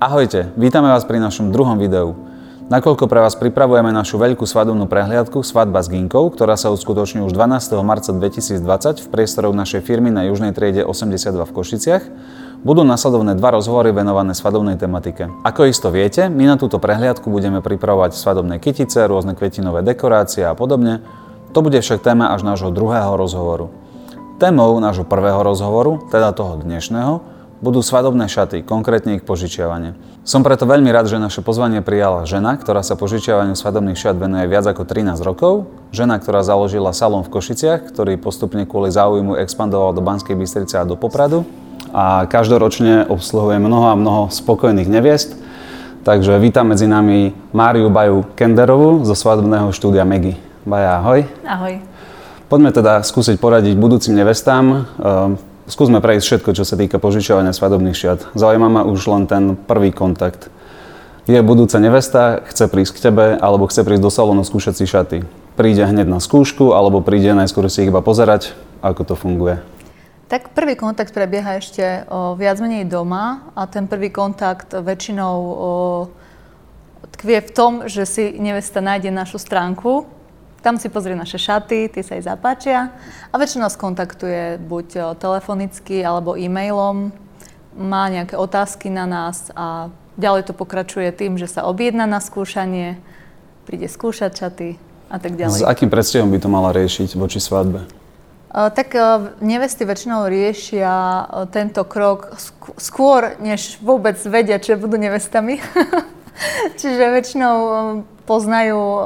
Ahojte, vítame vás pri našom druhom videu. Nakoľko pre vás pripravujeme našu veľkú svadobnú prehliadku Svadba s Ginkou, ktorá sa uskutoční už 12. marca 2020 v priestoroch našej firmy na južnej triede 82 v Košiciach, budú nasledovné dva rozhovory venované svadobnej tematike. Ako isto viete, my na túto prehliadku budeme pripravovať svadobné kytice, rôzne kvetinové dekorácie a podobne. To bude však téma až nášho druhého rozhovoru. Témou nášho prvého rozhovoru, teda toho dnešného, budú svadobné šaty, konkrétne ich požičiavanie. Som preto veľmi rád, že naše pozvanie prijala žena, ktorá sa požičiavaniu svadobných šat venuje viac ako 13 rokov, žena, ktorá založila salón v Košiciach, ktorý postupne kvôli záujmu expandoval do Banskej Bystrice a do Popradu a každoročne obsluhuje mnoho a mnoho spokojných neviest. Takže vítam medzi nami Máriu Baju Kenderovú zo svadobného štúdia Megi. Baja, ahoj. Ahoj. Poďme teda skúsiť poradiť budúcim nevestám, Skúsme prejsť všetko, čo sa týka požičiavania svadobných šiat. Zaujíma ma už len ten prvý kontakt. Je budúca nevesta, chce prísť k tebe, alebo chce prísť do salónu skúšať si šaty. Príde hneď na skúšku, alebo príde najskôr si ich iba pozerať, ako to funguje. Tak prvý kontakt prebieha ešte o, viac menej doma a ten prvý kontakt väčšinou o, tkvie v tom, že si nevesta nájde našu stránku, tam si pozrie naše šaty, tie sa jej zapáčia a väčšinou nás kontaktuje buď telefonicky alebo e-mailom, má nejaké otázky na nás a ďalej to pokračuje tým, že sa objedná na skúšanie, príde skúšať šaty a tak ďalej. S akým predstihom by to mala riešiť voči svadbe? Tak nevesty väčšinou riešia tento krok skôr, než vôbec vedia, čo budú nevestami. Čiže väčšinou poznajú uh,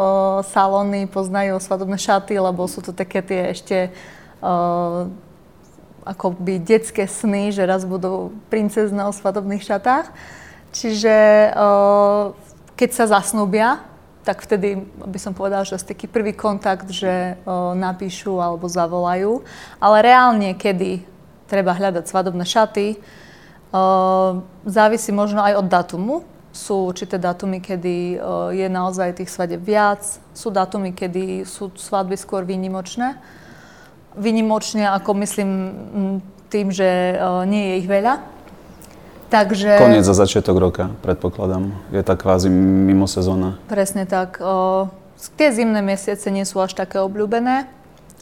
salóny, poznajú svadobné šaty, lebo sú to také tie ešte uh, akoby detské sny, že raz budú princezné o svadobných šatách. Čiže uh, keď sa zasnúbia, tak vtedy by som povedala, že je taký prvý kontakt, že uh, napíšu alebo zavolajú. Ale reálne, kedy treba hľadať svadobné šaty, uh, závisí možno aj od datumu, sú určité datumy, kedy e, je naozaj tých svadeb viac, sú datumy, kedy sú svadby skôr výnimočné. Výnimočne, ako myslím tým, že e, nie je ich veľa. Takže... Koniec za začiatok roka, predpokladám. Je tak kvázi mimo sezóna. Presne tak. E, tie zimné mesiace nie sú až také obľúbené.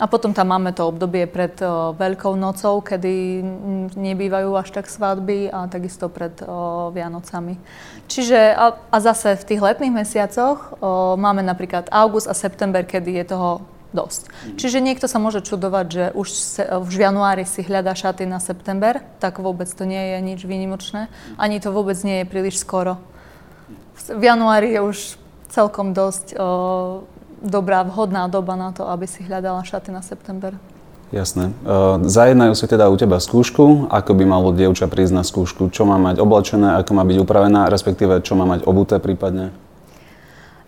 A potom tam máme to obdobie pred o, Veľkou nocou, kedy nebývajú až tak svadby a takisto pred o, Vianocami. Čiže a, a zase v tých letných mesiacoch o, máme napríklad august a september, kedy je toho dosť. Mm. Čiže niekto sa môže čudovať, že už se, v januári si hľadá šaty na september, tak vôbec to nie je nič výnimočné. Ani to vôbec nie je príliš skoro. V januári je už celkom dosť o, dobrá, vhodná doba na to, aby si hľadala šaty na september. Jasné. Uh, zajednajú si teda u teba skúšku, ako by malo dievča prísť na skúšku, čo má mať oblečené, ako má byť upravená, respektíve čo má mať obuté prípadne?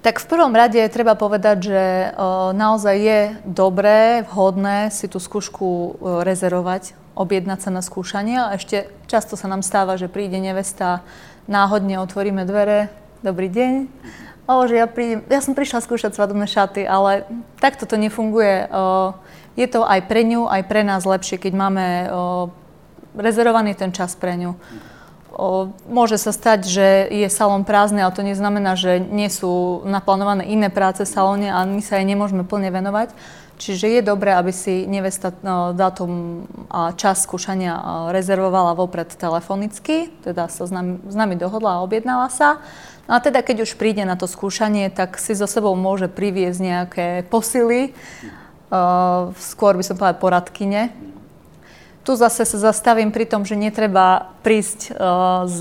Tak v prvom rade treba povedať, že uh, naozaj je dobré, vhodné si tú skúšku uh, rezervovať, objednať sa na skúšanie. A ešte často sa nám stáva, že príde nevesta, náhodne otvoríme dvere, dobrý deň, O, že ja, prídem, ja som prišla skúšať svadobné šaty, ale takto to nefunguje. Je to aj pre ňu, aj pre nás lepšie, keď máme rezervovaný ten čas pre ňu. O, môže sa stať, že je salón prázdny, ale to neznamená, že nie sú naplánované iné práce v salóne a my sa jej nemôžeme plne venovať. Čiže je dobré, aby si nevesta no, dátum a čas skúšania rezervovala vopred telefonicky, teda sa s nami, s nami dohodla a objednala sa. No a teda keď už príde na to skúšanie, tak si so sebou môže priviesť nejaké posily, uh, skôr by som povedala poradkyne. Tu zase sa zastavím pri tom, že netreba prísť uh, s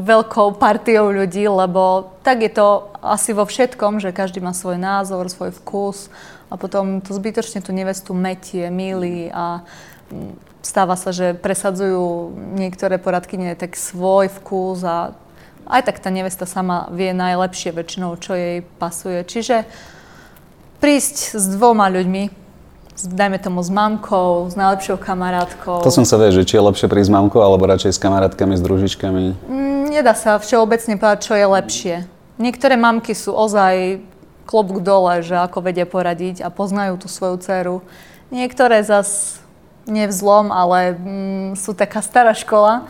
veľkou partiou ľudí, lebo tak je to asi vo všetkom, že každý má svoj názor, svoj vkus a potom to zbytočne tú nevestu metie, milí a stáva sa, že presadzujú niektoré poradkyne tak svoj vkus a aj tak tá nevesta sama vie najlepšie väčšinou, čo jej pasuje. Čiže prísť s dvoma ľuďmi, dajme tomu s mamkou, s najlepšou kamarátkou. To som sa vie, že či je lepšie prísť s mamkou, alebo radšej s kamarátkami, s družičkami? Mm, nedá sa všeobecne povedať, čo je lepšie. Niektoré mamky sú ozaj klobúk dole, že ako vedia poradiť a poznajú tú svoju dceru. Niektoré zas nevzlom, ale mm, sú taká stará škola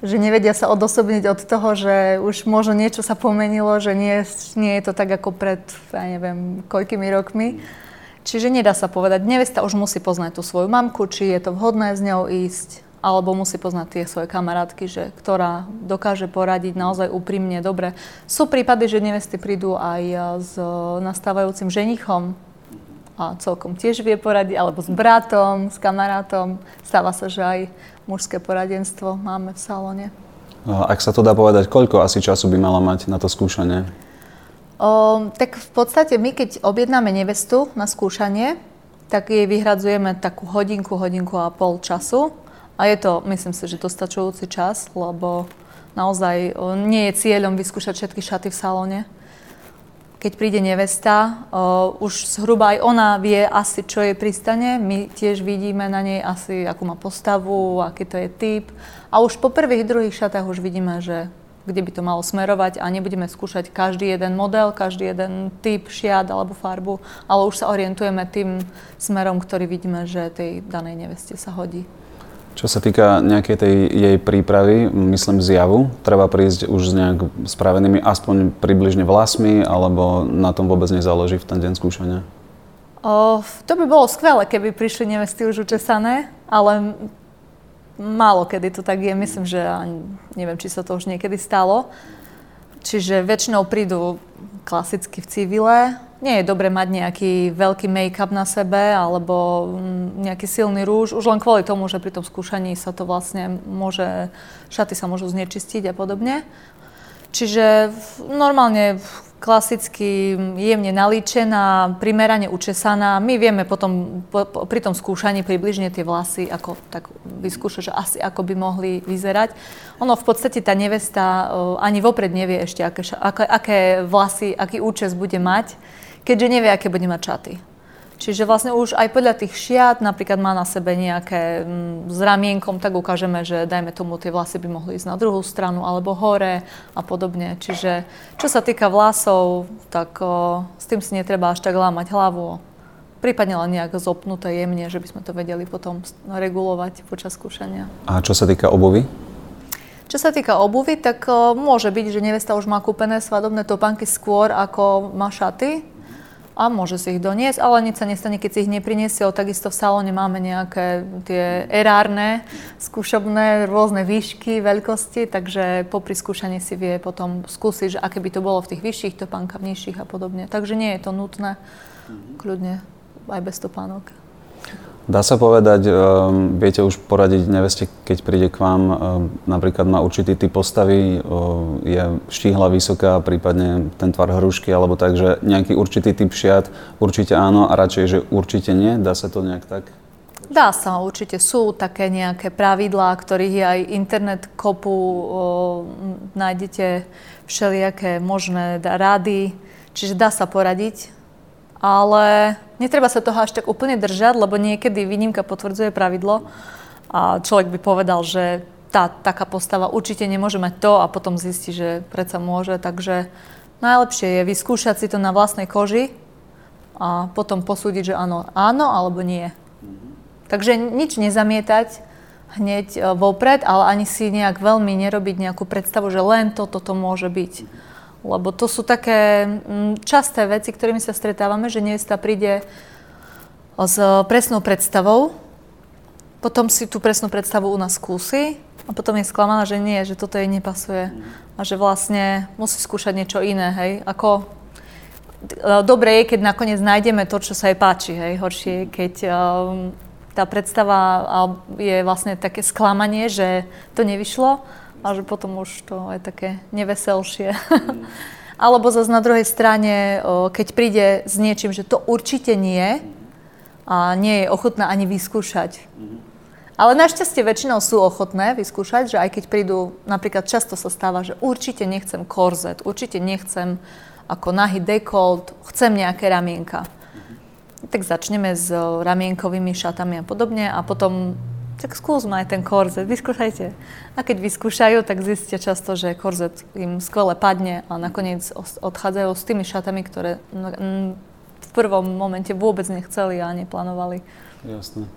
že nevedia sa odosobniť od toho, že už možno niečo sa pomenilo, že nie, nie je to tak ako pred, ja neviem, koľkými rokmi. Čiže nedá sa povedať, nevesta už musí poznať tú svoju mamku, či je to vhodné s ňou ísť, alebo musí poznať tie svoje kamarátky, že, ktorá dokáže poradiť naozaj úprimne dobre. Sú prípady, že nevesty prídu aj s nastávajúcim ženichom a celkom tiež vie poradiť, alebo s bratom, s kamarátom. Stáva sa, že aj mužské poradenstvo máme v salóne. Ak sa to dá povedať, koľko asi času by mala mať na to skúšanie? O, tak v podstate my, keď objednáme nevestu na skúšanie, tak jej vyhradzujeme takú hodinku, hodinku a pol času. A je to, myslím si, že dostačujúci čas, lebo naozaj nie je cieľom vyskúšať všetky šaty v salóne keď príde nevesta, uh, už zhruba aj ona vie asi, čo je pristane. My tiež vidíme na nej asi, akú má postavu, aký to je typ. A už po prvých, druhých šatách už vidíme, že kde by to malo smerovať a nebudeme skúšať každý jeden model, každý jeden typ šiat alebo farbu, ale už sa orientujeme tým smerom, ktorý vidíme, že tej danej neveste sa hodí. Čo sa týka nejakej tej jej prípravy, myslím zjavu, treba prísť už s nejak spravenými aspoň približne vlasmi, alebo na tom vôbec nezáleží v ten deň skúšania? O, to by bolo skvelé, keby prišli nevesty už učesané, ale málo kedy to tak je. Myslím, že neviem, či sa to už niekedy stalo. Čiže väčšinou prídu klasicky v civile, nie je dobre mať nejaký veľký make-up na sebe alebo mm, nejaký silný rúž, už len kvôli tomu, že pri tom skúšaní sa to vlastne môže, šaty sa môžu znečistiť a podobne. Čiže normálne klasicky jemne nalíčená, primerane učesaná. My vieme potom po, po, pri tom skúšaní približne tie vlasy, ako tak vyskúšať, že asi ako by mohli vyzerať. Ono v podstate tá nevesta uh, ani vopred nevie ešte, aké, aké, aké vlasy, aký účes bude mať keďže nevie, aké bude mať čaty. Čiže vlastne už aj podľa tých šiat, napríklad má na sebe nejaké mm, s ramienkom, tak ukážeme, že dajme tomu tie vlasy by mohli ísť na druhú stranu alebo hore a podobne. Čiže čo sa týka vlasov, tak o, s tým si netreba až tak lámať hlavu. Prípadne len nejak zopnuté jemne, že by sme to vedeli potom regulovať počas skúšania. A čo sa týka obuvy? Čo sa týka obuvy, tak o, môže byť, že nevesta už má kúpené svadobné topánky skôr, ako má šaty a môže si ich doniesť, ale nič sa nestane, keď si ich nepriniesie. Takisto v salóne máme nejaké tie erárne, skúšobné, rôzne výšky, veľkosti, takže po skúšaní si vie potom skúsiť, že aké by to bolo v tých vyšších topánkach, v nižších a podobne. Takže nie je to nutné, kľudne aj bez topánok. Dá sa povedať, um, viete už poradiť neveste, keď príde k vám, um, napríklad má určitý typ postavy, um, je štíhla, vysoká, prípadne ten tvar hrušky, alebo tak, že nejaký určitý typ šiat, určite áno a radšej, že určite nie? Dá sa to nejak tak? Dá sa, určite sú také nejaké pravidlá, ktorých je aj internet kopu, o, nájdete všelijaké možné rady, čiže dá sa poradiť ale netreba sa toho až tak úplne držať, lebo niekedy výnimka potvrdzuje pravidlo a človek by povedal, že tá taká postava určite nemôže mať to a potom zistí, že predsa môže, takže najlepšie je vyskúšať si to na vlastnej koži a potom posúdiť, že áno, áno alebo nie. Takže nič nezamietať hneď e, vopred, ale ani si nejak veľmi nerobiť nejakú predstavu, že len toto to môže byť. Lebo to sú také mm, časté veci, ktorými sa stretávame, že nevesta príde s presnou predstavou, potom si tú presnú predstavu u nás skúsi a potom je sklamaná, že nie, že toto jej nepasuje a že vlastne musí skúšať niečo iné, hej. Ako e, dobre je, keď nakoniec nájdeme to, čo sa jej páči, hej. Horšie je, keď um, tá predstava je vlastne také sklamanie, že to nevyšlo a že potom už to je také neveselšie. Mm. Alebo zase na druhej strane, keď príde s niečím, že to určite nie a nie je ochotná ani vyskúšať. Mm. Ale našťastie väčšinou sú ochotné vyskúšať, že aj keď prídu, napríklad často sa stáva, že určite nechcem korzet, určite nechcem ako nahý dekolt, chcem nejaké ramienka. Tak začneme s ramienkovými šatami a podobne a potom tak skúsme aj ten korzet, vyskúšajte. A keď vyskúšajú, tak zistia často, že korzet im skvele padne a nakoniec odchádzajú s tými šatami, ktoré v prvom momente vôbec nechceli a neplánovali. Jasné.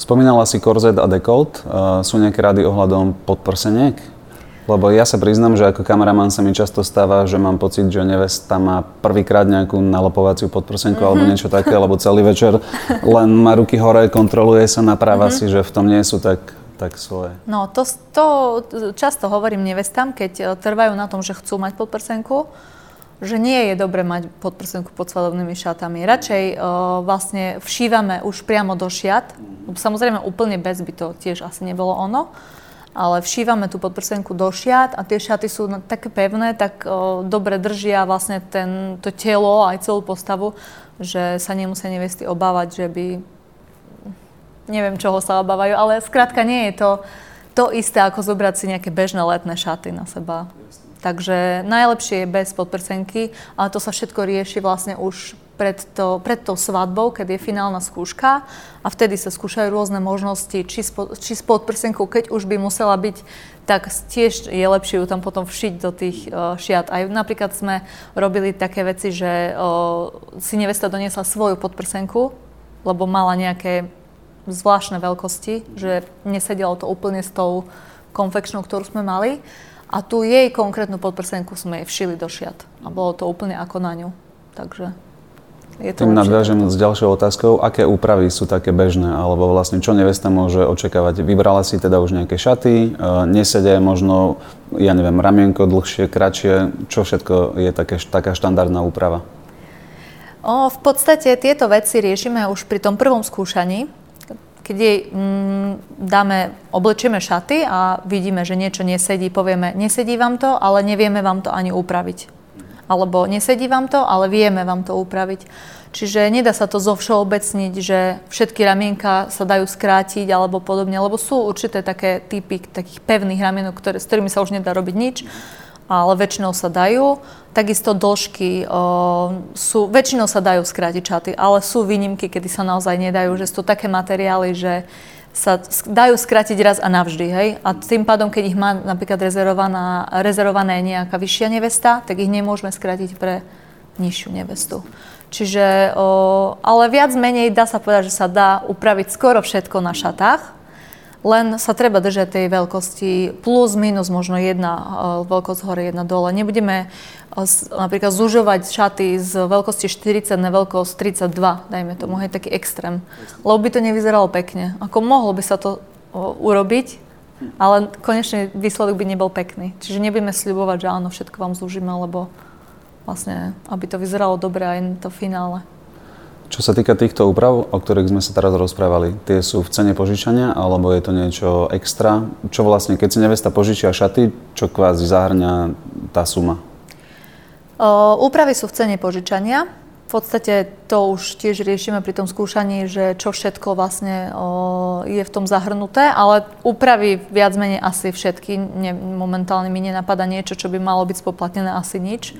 Spomínala si korzet a dekolt. Uh, sú nejaké rady ohľadom podprseniek? Lebo ja sa priznam, že ako kameraman sa mi často stáva, že mám pocit, že nevesta má prvýkrát nejakú nalopovaciu podprsenku mm-hmm. alebo mhm. niečo také, lebo celý večer len má ruky hore, kontroluje sa, napráva mm-hmm. si, že v tom nie sú tak tak svoje. No to, to často hovorím nevestám, keď e, trvajú na tom, že chcú mať podprsenku, že nie je dobre mať podprsenku pod svadobnými šatami. Radšej uh, vlastne všívame už priamo do šiat. Samozrejme úplne bez by to tiež asi nebolo ono, ale všívame tú podprsenku do šiat a tie šaty sú také pevné, tak dobre držia vlastne ten, to telo aj celú postavu, že sa nemusia nevesty obávať, že by neviem, čoho sa obávajú, ale skrátka nie je to to isté, ako zobrať si nejaké bežné letné šaty na seba. Takže najlepšie je bez podprsenky, ale to sa všetko rieši vlastne už pred, to, pred tou svadbou, keď je finálna skúška a vtedy sa skúšajú rôzne možnosti, či, spo, či s podprsenkou, keď už by musela byť, tak tiež je lepšie ju tam potom všiť do tých uh, šiat. Aj napríklad sme robili také veci, že uh, si nevesta doniesla svoju podprsenku, lebo mala nejaké zvláštne veľkosti, že nesedelo to úplne s tou konfekčnou, ktorú sme mali. A tu jej konkrétnu podprsenku sme jej všili do šiat. A bolo to úplne ako na ňu. Takže je to Tým nadviažem s ďalšou otázkou, aké úpravy sú také bežné, alebo vlastne čo nevesta môže očakávať. Vybrala si teda už nejaké šaty, e, nesedia možno, ja neviem, ramienko dlhšie, kratšie, čo všetko je také, taká štandardná úprava? O, v podstate tieto veci riešime už pri tom prvom skúšaní, keď jej mm, dáme, oblečieme šaty a vidíme, že niečo nesedí, povieme, nesedí vám to, ale nevieme vám to ani upraviť. Alebo nesedí vám to, ale vieme vám to upraviť. Čiže nedá sa to zo všeobecniť, že všetky ramienka sa dajú skrátiť alebo podobne, lebo sú určité také typy takých pevných ramienok, ktoré, s ktorými sa už nedá robiť nič ale väčšinou sa dajú. Takisto dĺžky o, sú, väčšinou sa dajú skrátiť čaty, ale sú výnimky, kedy sa naozaj nedajú, že sú to také materiály, že sa dajú skrátiť raz a navždy, hej? A tým pádom, keď ich má napríklad rezervovaná, rezervovaná nejaká vyššia nevesta, tak ich nemôžeme skrátiť pre nižšiu nevestu. Čiže, o, ale viac menej dá sa povedať, že sa dá upraviť skoro všetko na šatách, len sa treba držať tej veľkosti plus, minus možno jedna uh, veľkosť hore, jedna dole. Nebudeme uh, napríklad zužovať šaty z veľkosti 40 na veľkosť 32, dajme tomu, hej, taký extrém. Lebo by to nevyzeralo pekne. Ako mohlo by sa to urobiť, ale konečný výsledok by nebol pekný. Čiže nebudeme sľubovať, že áno, všetko vám zúžime, lebo vlastne, aby to vyzeralo dobre aj na to finále. Čo sa týka týchto úprav, o ktorých sme sa teraz rozprávali, tie sú v cene požičania alebo je to niečo extra? Čo vlastne, keď si nevesta požičia šaty, čo kvázi zahrňa tá suma? O, úpravy sú v cene požičania. V podstate to už tiež riešime pri tom skúšaní, že čo všetko vlastne o, je v tom zahrnuté, ale úpravy viac menej asi všetky. Ne, momentálne mi nenapadá niečo, čo by malo byť spoplatnené, asi nič.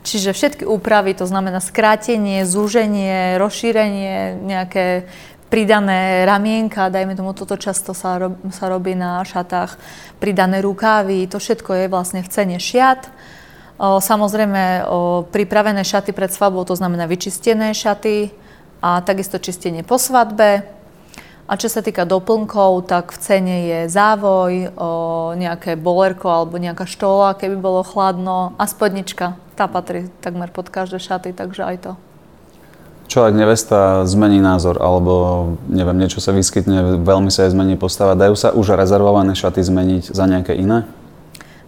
Čiže všetky úpravy, to znamená skrátenie, zúženie, rozšírenie, nejaké pridané ramienka, dajme tomu, toto často sa, rob, sa robí na šatách, pridané rukávy, to všetko je vlastne v cene šiat. O, samozrejme, o, pripravené šaty pred svadbou, to znamená vyčistené šaty a takisto čistenie po svadbe. A čo sa týka doplnkov, tak v cene je závoj, o, nejaké bolerko alebo nejaká štola, keby bolo chladno a spodnička. Tá patrí takmer pod každé šaty, takže aj to. Čo ak nevesta zmení názor, alebo neviem, niečo sa vyskytne, veľmi sa jej zmení postava, dajú sa už rezervované šaty zmeniť za nejaké iné?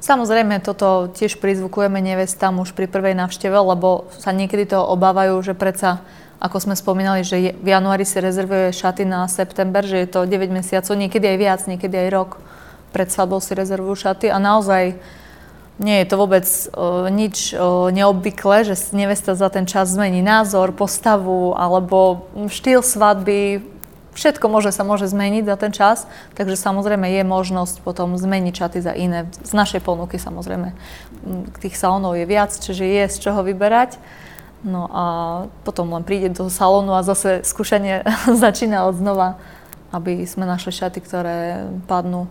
Samozrejme, toto tiež prizvukujeme nevestám už pri prvej návšteve, lebo sa niekedy toho obávajú, že predsa ako sme spomínali, že v januári si rezervuje šaty na september, že je to 9 mesiacov, niekedy aj viac, niekedy aj rok. Pred svadbou si rezervujú šaty a naozaj nie je to vôbec o, nič o, neobvyklé, že nevesta za ten čas zmení názor, postavu alebo štýl svadby. Všetko môže sa môže zmeniť za ten čas, takže samozrejme je možnosť potom zmeniť šaty za iné. Z našej ponuky samozrejme tých salónov je viac, čiže je z čoho vyberať. No a potom len príde do salónu a zase skúšanie začína od znova, aby sme našli šaty, ktoré padnú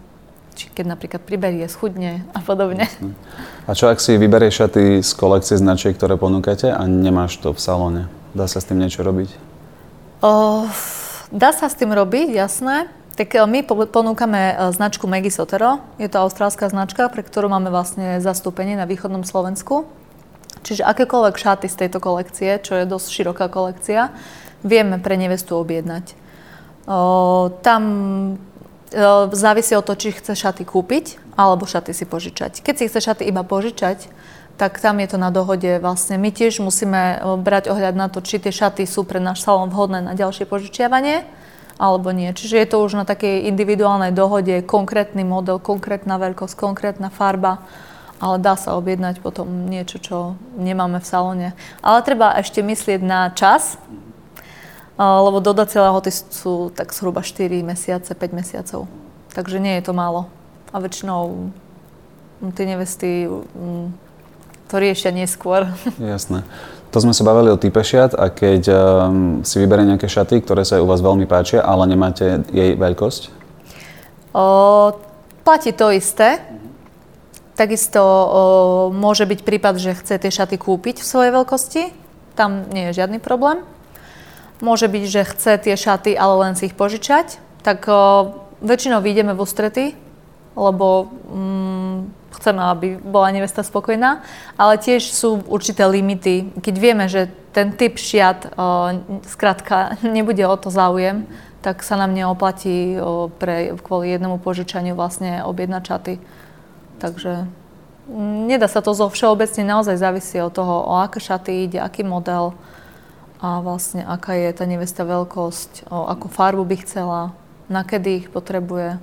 či keď napríklad priberie, schudne a podobne. A čo ak si vyberieš šaty z kolekcie značiek, ktoré ponúkate a nemáš to v salóne? Dá sa s tým niečo robiť? O, dá sa s tým robiť, jasné. Tak e, my ponúkame e, značku Maggie Sotero. Je to austrálska značka, pre ktorú máme vlastne zastúpenie na východnom Slovensku. Čiže akékoľvek šaty z tejto kolekcie, čo je dosť široká kolekcia, vieme pre nevestu objednať. O, tam závisí od toho, či chce šaty kúpiť alebo šaty si požičať. Keď si chce šaty iba požičať, tak tam je to na dohode. Vlastne my tiež musíme brať ohľad na to, či tie šaty sú pre náš salón vhodné na ďalšie požičiavanie alebo nie. Čiže je to už na takej individuálnej dohode, konkrétny model, konkrétna veľkosť, konkrétna farba, ale dá sa objednať potom niečo, čo nemáme v salóne. Ale treba ešte myslieť na čas, lebo dodacie lehoty sú tak zhruba 4 mesiace, 5 mesiacov. Takže nie je to málo. A väčšinou tie nevesty to riešia neskôr. Jasné. To sme sa bavili o type šiat a keď um, si vyberie nejaké šaty, ktoré sa u vás veľmi páčia, ale nemáte jej veľkosť? O, platí to isté. Takisto o, môže byť prípad, že chce tie šaty kúpiť v svojej veľkosti. Tam nie je žiadny problém. Môže byť, že chce tie šaty, ale len si ich požičať. Tak o, väčšinou vyjdeme v ústrety, lebo mm, chceme, aby bola nevesta spokojná, ale tiež sú určité limity. Keď vieme, že ten typ šiat, skrátka, nebude o to záujem, tak sa nám neoplatí pre, kvôli jednomu požičaniu vlastne objednať čaty. Takže mm, nedá sa to zo všeobecne, naozaj závisí od toho, o aké šaty ide, aký model a vlastne aká je tá nevesta veľkosť, o akú farbu by chcela, na kedy ich potrebuje.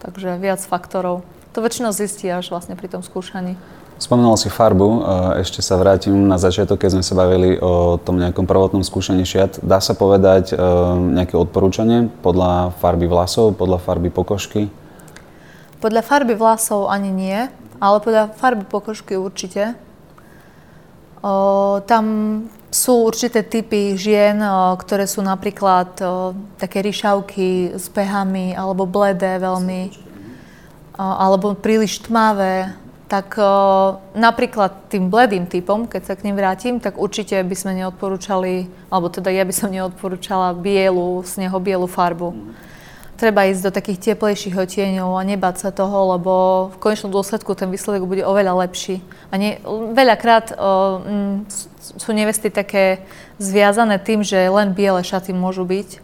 Takže viac faktorov. To väčšinou zistí až vlastne pri tom skúšaní. Spomínal si farbu, ešte sa vrátim na začiatok, keď sme sa bavili o tom nejakom prvotnom skúšaní šiat. Dá sa povedať e, nejaké odporúčanie podľa farby vlasov, podľa farby pokožky? Podľa farby vlasov ani nie, ale podľa farby pokožky určite. O, tam sú určité typy žien, o, ktoré sú napríklad o, také ryšavky s pehami alebo bledé veľmi alebo príliš tmavé, tak napríklad tým bledým typom, keď sa k ním vrátim, tak určite by sme neodporúčali, alebo teda ja by som neodporúčala bielu, snehobielu farbu. Treba ísť do takých teplejších otieňov a nebáť sa toho, lebo v konečnom dôsledku ten výsledok bude oveľa lepší. A nie, veľakrát o, sú nevesty také zviazané tým, že len biele šaty môžu byť,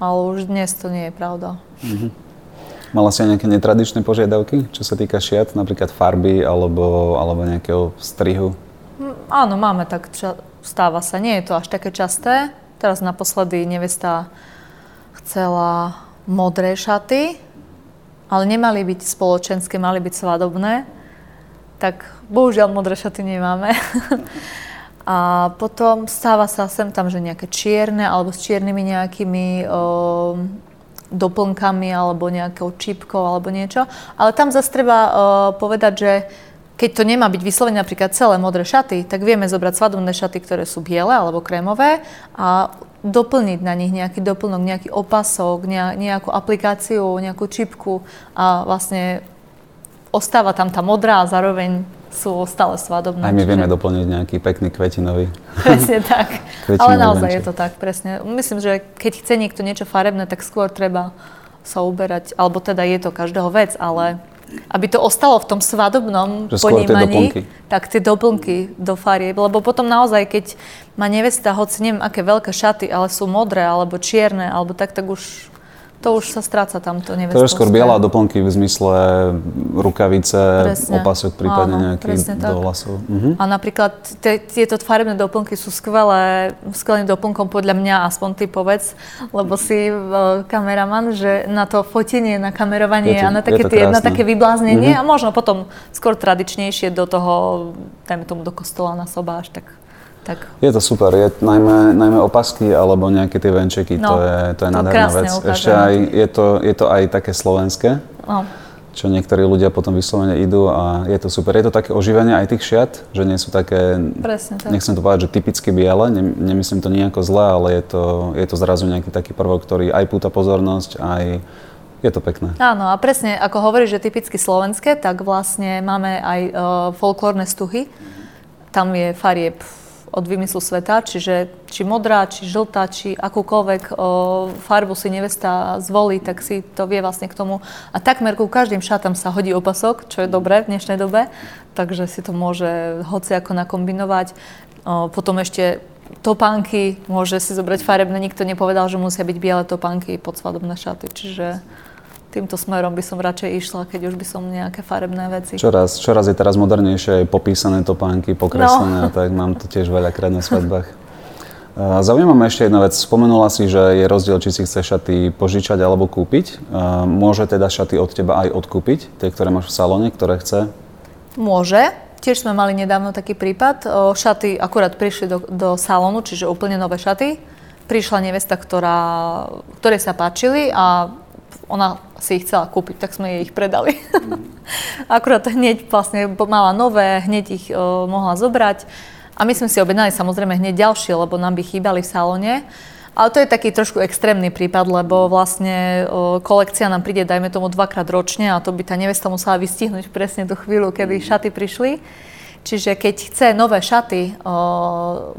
ale už dnes to nie je pravda. Mm-hmm. Mala si aj nejaké netradičné požiadavky, čo sa týka šiat, napríklad farby alebo, alebo nejakého strihu? Mm, áno, máme tak, stáva sa. Nie je to až také časté. Teraz naposledy nevesta chcela modré šaty, ale nemali byť spoločenské, mali byť svadobné. Tak bohužiaľ modré šaty nemáme. A potom stáva sa sem tam, že nejaké čierne alebo s čiernymi nejakými o, doplnkami alebo nejakou čipkou alebo niečo. Ale tam zase treba uh, povedať, že keď to nemá byť vyslovene napríklad celé modré šaty, tak vieme zobrať svadobné šaty, ktoré sú biele alebo krémové a doplniť na nich nejaký doplnok, nejaký opasok, nejakú aplikáciu, nejakú čipku a vlastne ostáva tam tá modrá a zároveň sú stále svadobné. Aj my čiže... vieme doplniť nejaký pekný kvetinový. Presne tak. Ale naozaj je to tak, presne. Myslím, že keď chce niekto niečo farebné, tak skôr treba sa uberať, alebo teda je to každého vec, ale aby to ostalo v tom svadobnom že ponímaní, tie tak tie doplnky do farieb, lebo potom naozaj, keď má nevesta, hoci neviem aké veľké šaty, ale sú modré alebo čierne, alebo tak, tak už to už sa stráca tamto nevestovské. To je skôr biela doplnky v zmysle rukavice, presne. opasok, prípadne Áno, nejaký do vlasov. Uh-huh. A napríklad te, tieto farebné doplnky sú skvelé, skvelým doplnkom podľa mňa, aspoň ty povedz, lebo si uh, kameraman, že na to fotenie, na kamerovanie to, a na také, tie, na také vybláznenie uh-huh. a možno potom skôr tradičnejšie do toho, dajme tomu do kostola na sobáš, tak tak. Je to super, je najmä, najmä opasky alebo nejaké tie venčeky, no, to je, to je to nádherná vec. Ukážem. Ešte aj, je to, je to aj také slovenské, no. čo niektorí ľudia potom vyslovene idú a je to super. Je to také oživenie aj tých šiat, že nie sú také, Presne, tak. nechcem to povedať, že typicky biele, ne, nemyslím to nejako zle, ale je to, je to zrazu nejaký taký prvok, ktorý aj púta pozornosť, aj je to pekné. Áno, a presne ako hovoríš, že typicky slovenské, tak vlastne máme aj uh, folklórne stuhy. Tam je farieb od vymyslu sveta, čiže či modrá, či žltá, či akúkoľvek o, farbu si nevesta zvolí, tak si to vie vlastne k tomu. A takmer ku každým šatám sa hodí opasok, čo je dobré v dnešnej dobe, takže si to môže hoci ako nakombinovať. O, potom ešte topánky, môže si zobrať farebné, nikto nepovedal, že musia byť biele topánky pod svadobné šaty, čiže týmto smerom by som radšej išla, keď už by som nejaké farebné veci. Čoraz, čoraz je teraz modernejšie popísané topánky, pokreslené, no. tak mám to tiež veľakrát na svadbách. Zaujíma ma ešte jedna vec. Spomenula si, že je rozdiel, či si chce šaty požičať alebo kúpiť. Môže teda šaty od teba aj odkúpiť, tie, ktoré máš v salóne, ktoré chce? Môže. Tiež sme mali nedávno taký prípad. Šaty akurát prišli do, do salónu, čiže úplne nové šaty. Prišla nevesta, ktorá, ktorej sa páčili a ona si ich chcela kúpiť, tak sme jej ich predali. Mm. Akurát hneď vlastne mala nové, hneď ich o, mohla zobrať. A my sme si objednali samozrejme hneď ďalšie, lebo nám by chýbali v salóne. Ale to je taký trošku extrémny prípad, lebo vlastne o, kolekcia nám príde, dajme tomu, dvakrát ročne a to by tá nevesta musela vystihnúť presne tú chvíľu, kedy šaty prišli. Čiže keď chce nové šaty o,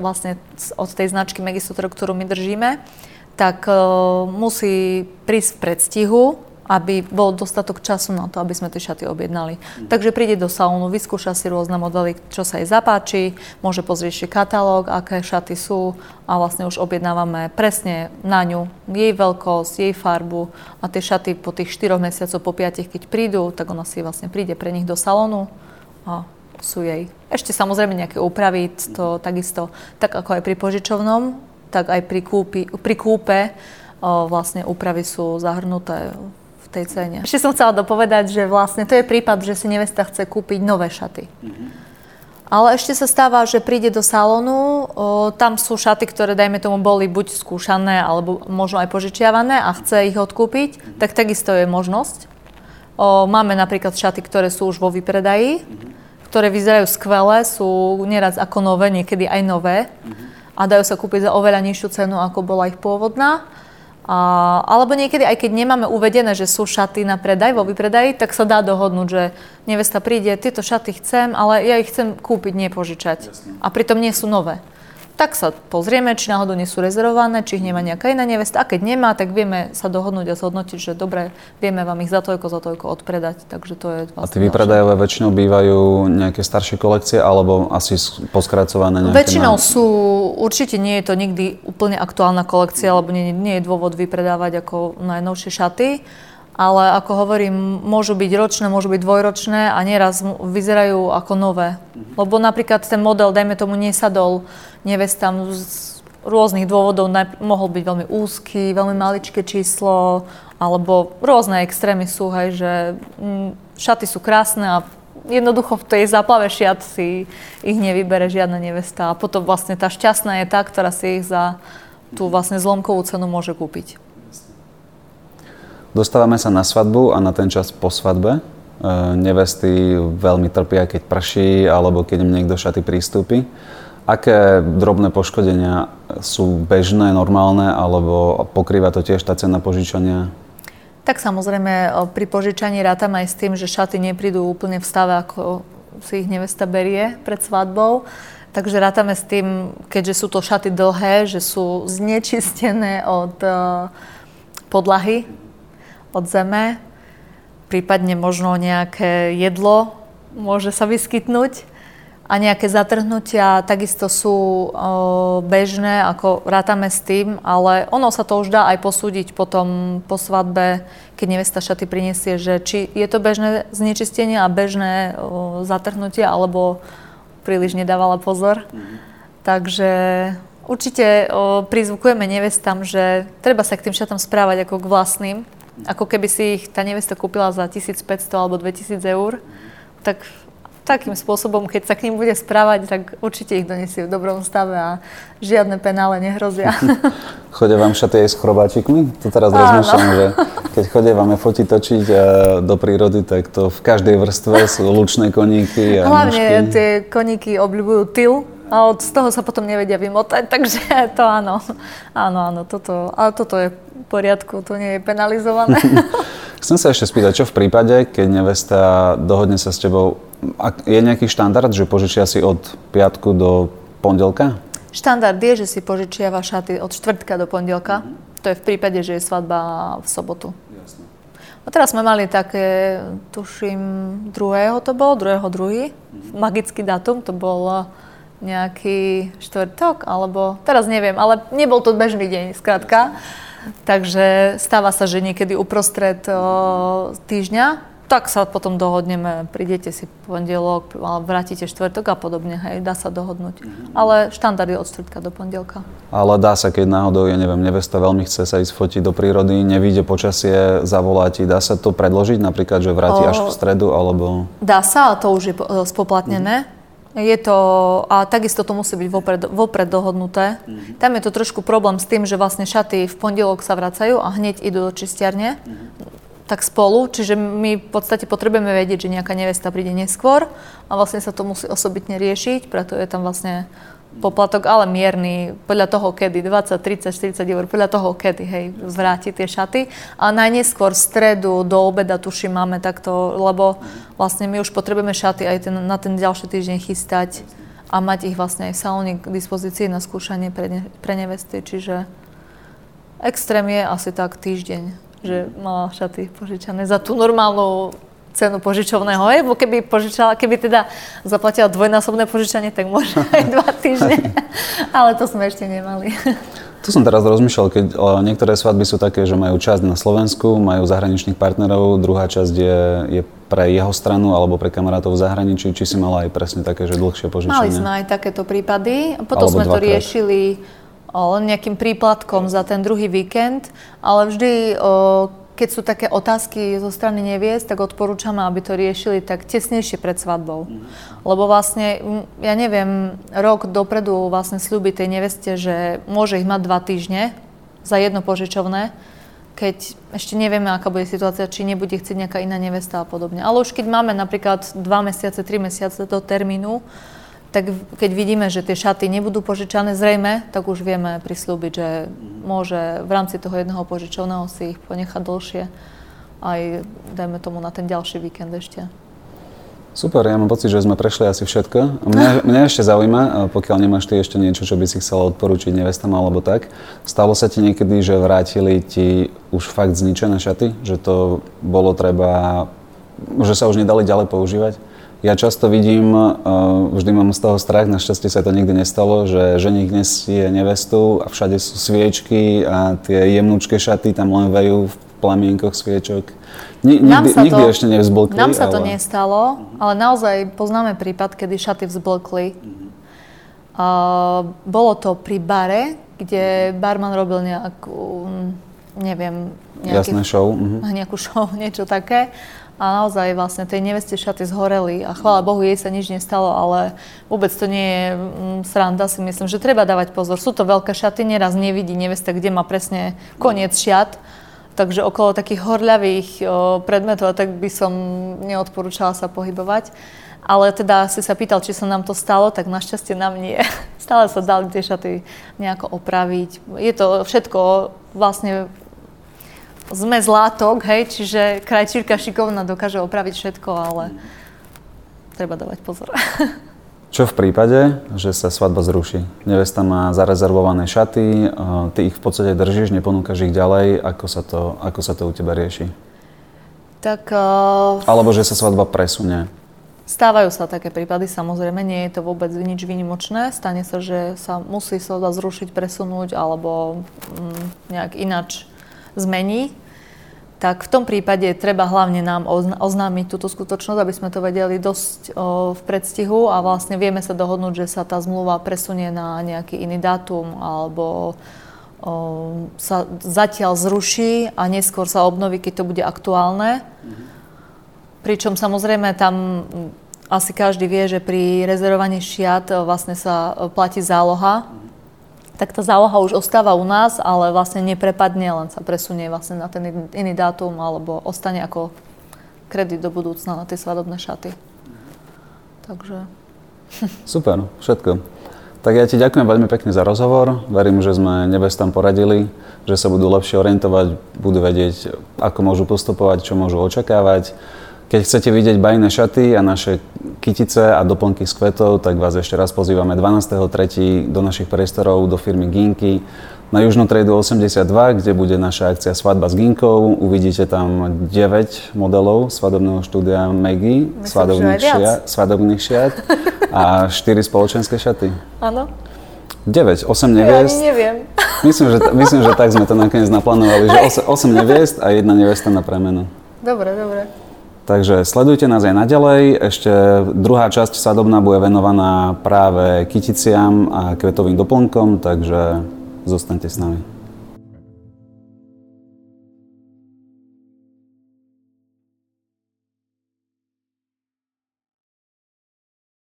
vlastne od tej značky Megisotro, ktorú my držíme, tak uh, musí prísť v predstihu, aby bol dostatok času na to, aby sme tie šaty objednali. Mm. Takže príde do salónu, vyskúša si rôzne modely, čo sa jej zapáči, môže pozrieť ešte katalóg, aké šaty sú a vlastne už objednávame presne na ňu, jej veľkosť, jej farbu a tie šaty po tých 4 mesiacoch, po 5, keď prídu, tak ona si vlastne príde pre nich do salónu a sú jej. Ešte samozrejme nejaké úpravy, to takisto, tak ako aj pri požičovnom, tak aj pri, kúpi, pri kúpe o, vlastne úpravy sú zahrnuté tej cene. Ešte som chcela dopovedať, že vlastne to je prípad, že si nevesta chce kúpiť nové šaty. Mm-hmm. Ale ešte sa stáva, že príde do salónu, tam sú šaty, ktoré, dajme tomu, boli buď skúšané, alebo možno aj požičiavané a chce ich odkúpiť, mm-hmm. tak takisto je možnosť. O, máme napríklad šaty, ktoré sú už vo vypredaji, mm-hmm. ktoré vyzerajú skvelé, sú neraz ako nové, niekedy aj nové. Mm-hmm a dajú sa kúpiť za oveľa nižšiu cenu, ako bola ich pôvodná. A, alebo niekedy, aj keď nemáme uvedené, že sú šaty na predaj, vo vypredaji, tak sa dá dohodnúť, že nevesta príde, tieto šaty chcem, ale ja ich chcem kúpiť, nepožičať. A pritom nie sú nové tak sa pozrieme, či náhodou nie sú rezervované, či ich nemá nejaká iná nevesta. A keď nemá, tak vieme sa dohodnúť a zhodnotiť, že dobre, vieme vám ich za toľko, za toľko odpredať. Takže to je vlastne A tie vypredajové väčšinou bývajú nejaké staršie kolekcie alebo asi poskracované nejaké? Väčšinou na... sú, určite nie je to nikdy úplne aktuálna kolekcia, lebo nie, nie je dôvod vypredávať ako najnovšie šaty ale ako hovorím, môžu byť ročné, môžu byť dvojročné a nieraz vyzerajú ako nové. Mhm. Lebo napríklad ten model, dajme tomu, nesadol nevestám z rôznych dôvodov, mohol byť veľmi úzky, veľmi maličké číslo, alebo rôzne extrémy sú, hej, že mm, šaty sú krásne a jednoducho v tej záplave šiat si ich nevybere žiadna nevesta. A potom vlastne tá šťastná je tá, ktorá si ich za tú vlastne zlomkovú cenu môže kúpiť. Dostávame sa na svadbu a na ten čas po svadbe. E, nevesty veľmi trpia, keď prší alebo keď im niekto šaty prístupí. Aké drobné poškodenia sú bežné, normálne, alebo pokrýva to tiež tá cena požičania? Tak samozrejme, pri požičaní rátam aj s tým, že šaty neprídu úplne v stave, ako si ich nevesta berie pred svadbou. Takže rátame s tým, keďže sú to šaty dlhé, že sú znečistené od podlahy, od zeme, prípadne možno nejaké jedlo môže sa vyskytnúť a nejaké zatrhnutia takisto sú o, bežné, ako rátame s tým, ale ono sa to už dá aj posúdiť potom po svadbe, keď nevesta šaty prinesie, že či je to bežné znečistenie a bežné o, zatrhnutie, alebo príliš nedávala pozor. Mm-hmm. Takže určite o, prizvukujeme nevestám, že treba sa k tým šatom správať ako k vlastným, ako keby si ich tá nevesta kúpila za 1500 alebo 2000 eur, tak takým spôsobom, keď sa k ním bude správať, tak určite ich donesie v dobrom stave a žiadne penále nehrozia. Chodia vám šaty aj s chrobáčikmi? To teraz rozmýšľam, že keď chodívame fotiť, točiť e, do prírody, tak to v každej vrstve sú lučné koníky a Hlavne mužky. tie koníky obľúbujú tyl, a od z toho sa potom nevedia vymotať, takže to áno. Áno, áno, toto, ale toto je v poriadku, to nie je penalizované. Chcem sa ešte spýtať, čo v prípade, keď nevesta dohodne sa s tebou, ak je nejaký štandard, že požičia si od piatku do pondelka? Štandard je, že si požičiava šaty od štvrtka do pondelka. Mm-hmm. To je v prípade, že je svadba v sobotu. Jasne. A teraz sme mali také, tuším, druhého to bol, druhého druhý, mm-hmm. magický dátum, to bol nejaký štvrtok, alebo teraz neviem, ale nebol to bežný deň, skrátka. Takže stáva sa, že niekedy uprostred o, týždňa tak sa potom dohodneme, prídete si pondelok, vrátite štvrtok a podobne, hej, dá sa dohodnúť. Mm-hmm. Ale štandard je od štvrtka do pondelka. Ale dá sa, keď náhodou, ja neviem, nevesta veľmi chce sa ísť fotiť do prírody, nevíde počasie, zavolá ti, dá sa to predložiť, napríklad, že vráti o... až v stredu, alebo... Dá sa, a to už je spoplatnené. Mm-hmm. Je to, a takisto to musí byť vopred, vopred dohodnuté. Mm-hmm. Tam je to trošku problém s tým, že vlastne šaty v pondelok sa vracajú a hneď idú do čistiarne. Mm-hmm tak spolu, čiže my v podstate potrebujeme vedieť, že nejaká nevesta príde neskôr a vlastne sa to musí osobitne riešiť, preto je tam vlastne poplatok, ale mierny, podľa toho kedy, 20, 30, 40 eur, podľa toho kedy, hej, vráti tie šaty. A najneskôr v stredu do obeda tuším máme takto, lebo vlastne my už potrebujeme šaty aj ten, na ten ďalší týždeň chystať a mať ich vlastne aj v salóne k dispozícii na skúšanie pre, ne, pre nevesty, čiže extrém je asi tak týždeň že mala šaty požičané za tú normálnu cenu požičovného, lebo keby požičala, keby teda zaplatila dvojnásobné požičanie, tak možno aj dva týždne. Ale to sme ešte nemali. Tu som teraz rozmýšľal, keď niektoré svadby sú také, že majú časť na Slovensku, majú zahraničných partnerov, druhá časť je, je pre jeho stranu alebo pre kamarátov v zahraničí, či si mala aj presne také, že dlhšie požičanie? Mali sme aj takéto prípady. Potom alebo sme dvakrát. to riešili len nejakým príplatkom za ten druhý víkend, ale vždy, keď sú také otázky zo strany neviest, tak odporúčame, aby to riešili tak tesnejšie pred svadbou. Lebo vlastne, ja neviem, rok dopredu vlastne slúbi tej neveste, že môže ich mať dva týždne za jedno požičovné, keď ešte nevieme, aká bude situácia, či nebude chcieť nejaká iná nevesta a podobne. Ale už keď máme napríklad dva mesiace, tri mesiace do termínu, tak keď vidíme, že tie šaty nebudú požičané zrejme, tak už vieme prislúbiť, že môže v rámci toho jedného požičovného si ich ponechať dlhšie aj, dajme tomu, na ten ďalší víkend ešte. Super, ja mám pocit, že sme prešli asi všetko. Mňa, mňa ešte zaujíma, pokiaľ nemáš ty ešte niečo, čo by si chcela odporučiť nevestám alebo tak, stalo sa ti niekedy, že vrátili ti už fakt zničené šaty? Že to bolo treba, že sa už nedali ďalej používať? Ja často vidím, uh, vždy mám z toho strach, našťastie sa to nikdy nestalo, že ženich nesie nevestu a všade sú sviečky a tie jemnúčké šaty tam len vejú v plamienkoch sviečok. Ni, nikdy, to, nikdy ešte nevzblkli. Nám sa ale... to nestalo, ale naozaj poznáme prípad, kedy šaty vzblkli. Uh, bolo to pri bare, kde barman robil nejakú, neviem, nejaký, Jasné show. Uh-huh. nejakú show, niečo také a naozaj vlastne tej neveste šaty zhoreli a chvála Bohu, jej sa nič nestalo, ale vôbec to nie je mm, sranda, si myslím, že treba dávať pozor. Sú to veľké šaty, neraz nevidí nevesta, kde má presne koniec šiat, takže okolo takých horľavých predmetov, tak by som neodporúčala sa pohybovať. Ale teda si sa pýtal, či sa nám to stalo, tak našťastie nám nie. Stále sa dali tie šaty nejako opraviť. Je to všetko vlastne sme zlátok, hej, čiže krajčírka šikovná dokáže opraviť všetko, ale treba dávať pozor. Čo v prípade, že sa svadba zruší? Nevesta má zarezervované šaty, ty ich v podstate držíš, neponúkaš ich ďalej, ako sa to, ako sa to u teba rieši? Tak... Uh, Alebo že sa svadba presunie? Stávajú sa také prípady, samozrejme, nie je to vôbec nič výnimočné. Stane sa, že sa musí svadba zrušiť, presunúť alebo mm, nejak inač zmení tak v tom prípade treba hlavne nám oznámiť túto skutočnosť, aby sme to vedeli dosť o, v predstihu a vlastne vieme sa dohodnúť, že sa tá zmluva presunie na nejaký iný dátum alebo o, sa zatiaľ zruší a neskôr sa obnoví, keď to bude aktuálne. Mm-hmm. Pričom samozrejme tam asi každý vie, že pri rezervovaní šiat vlastne sa platí záloha. Tak tá záloha už ostáva u nás, ale vlastne neprepadne, len sa presunie vlastne na ten iný dátum alebo ostane ako kredit do budúcna na tie svadobné šaty. Takže... Super, všetko. Tak ja ti ďakujem veľmi pekne za rozhovor. Verím, že sme nevestám poradili, že sa budú lepšie orientovať, budú vedieť, ako môžu postupovať, čo môžu očakávať. Keď chcete vidieť bajné šaty a naše kytice a doplnky z kvetov, tak vás ešte raz pozývame 12.3. do našich priestorov, do firmy Ginky na Južnú trejdu 82, kde bude naša akcia Svadba s Ginkou. Uvidíte tam 9 modelov svadobného štúdia Maggie, svadobných, šia, svadobných šiat a 4 spoločenské šaty. Áno. 9, 8 neviest. Ja neviem. Myslím že, myslím, že tak sme to nakoniec naplánovali, že 8, 8 neviest a jedna nevesta na premenu. Dobre, dobre. Takže sledujte nás aj naďalej. Ešte druhá časť sadobná bude venovaná práve kyticiam a kvetovým doplnkom, takže zostaňte s nami.